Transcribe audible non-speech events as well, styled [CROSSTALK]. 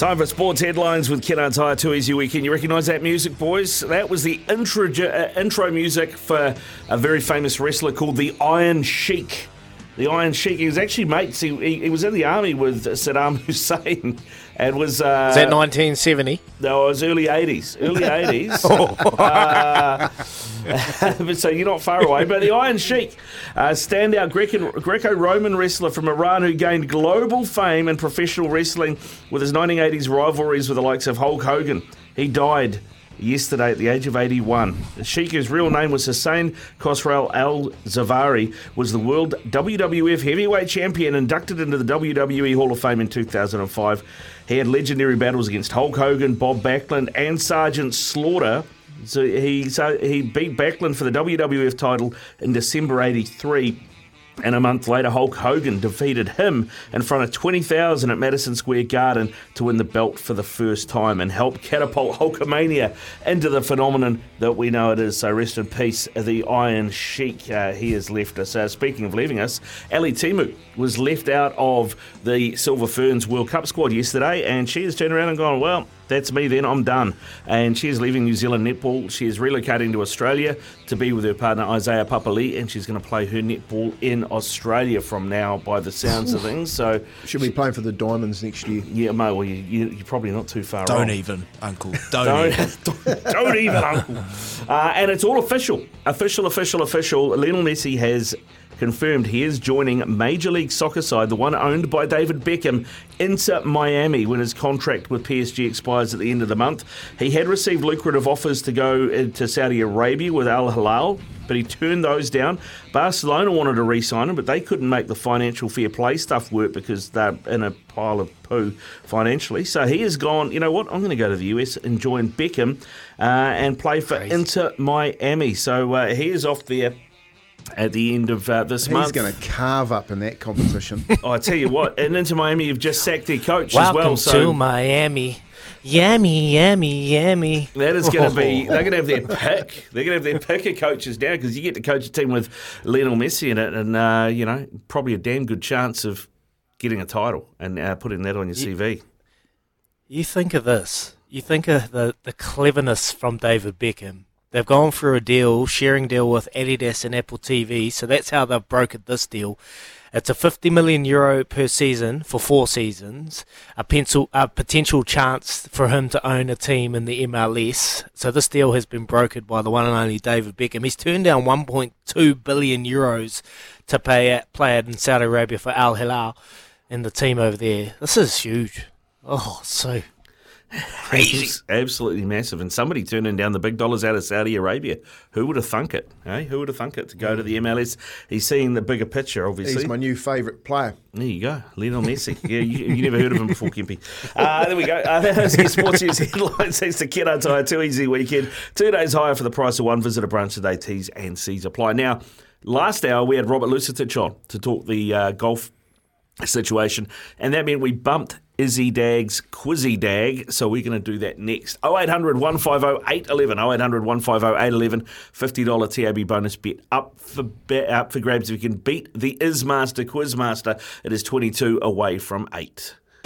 Time for sports headlines with Kennards Hire Too Easy Weekend. You recognise that music, boys? That was the intro, uh, intro music for a very famous wrestler called the Iron Sheik. The Iron Sheik. He was actually mates. He, he, he was in the army with Saddam [LAUGHS] Hussein and was. Uh, Is that 1970? No, it was early 80s. Early [LAUGHS] 80s. uh, [LAUGHS] so you're not far away. But the Iron Sheik, uh, standout Greco Roman wrestler from Iran who gained global fame in professional wrestling with his 1980s rivalries with the likes of Hulk Hogan. He died yesterday at the age of 81. Sheik, whose real name was Hussein Khosrow Ali Vaziri, was the world WWF heavyweight champion inducted into the WWE Hall of Fame in 2005. He had legendary battles against Hulk Hogan, Bob Backlund, and Sergeant Slaughter. So he so he beat Backlund for the WWF title in December '83 and a month later, Hulk Hogan defeated him in front of 20,000 at Madison Square Garden to win the belt for the first time and help catapult Hulkamania into the phenomenon that we know it is. So rest in peace, the Iron Sheik. Uh, he has left us. Uh, speaking of leaving us, Ali Temu was left out of the Silver Ferns World Cup squad yesterday, and she has turned around and gone, well, that's me then, I'm done. And she's leaving New Zealand netball. She is relocating to Australia to be with her partner Isaiah Papali'i, and she's going to play her netball in Australia from now, by the sounds of things. So she'll be playing for the Diamonds next year. Yeah, mate. Well, you, are probably not too far. Don't wrong. even, Uncle. [LAUGHS] Don't, don't even. [LAUGHS] don't, don't even, Uncle. Uh, and it's all official, official, official, official. Lionel Messi has confirmed he is joining Major League Soccer side, the one owned by David Beckham, Inter Miami when his contract with PSG expires at the end of the month. He had received lucrative offers to go to Saudi Arabia with Al Hilal, but he turned those down. Barcelona wanted to re sign him, but they couldn't make the financial fair play stuff work because they're in a pile of poo financially. So he has gone, you know what, I'm going to go to the US and join Beckham uh, and play for Crazy. Inter Miami. So uh, he is off there at the end of uh, this He's month. He's going to carve up in that competition. [LAUGHS] oh, I tell you what, and Inter Miami, you've just sacked their coach Welcome as well. So to Miami. Yummy, yummy, yummy. That is going to be. [LAUGHS] They're going to have their pick. They're going to have their pick of coaches now because you get to coach a team with Lionel Messi in it, and uh, you know probably a damn good chance of getting a title and uh, putting that on your you, CV. You think of this. You think of the the cleverness from David Beckham They've gone through a deal, sharing deal with Adidas and Apple TV, so that's how they've brokered this deal. It's a 50 million euro per season for four seasons, a, pencil, a potential chance for him to own a team in the MLS. So this deal has been brokered by the one and only David Beckham. He's turned down 1.2 billion euros to pay at, play it in Saudi Arabia for Al Hilal and the team over there. This is huge. Oh, so Crazy. absolutely massive. And somebody turning down the big dollars out of Saudi Arabia. Who would have thunk it? Hey, who would have thunk it to go to the MLS? He's seeing the bigger picture, obviously. He's my new favourite player. There you go, Lionel Messi. [LAUGHS] yeah, you, you, never heard of him before, Kimpy. Uh, there we go. Uh, [LAUGHS] that's your sports news headlines. Thanks to Kennards Hire. Too easy weekend. Two days higher for the price of one. Visit a branch today. T's and C's apply. Now, last hour we had Robert Lusetich on to talk the uh, golf situation, and that meant we bumped Izzy Dag's Quizzy Dag. So we're going to do that next. 0800 150 811. 0800 150 811. $50 TAB bonus bet up for, up for grabs if you can beat the Ismaster Quizmaster. It is 22 away from 8.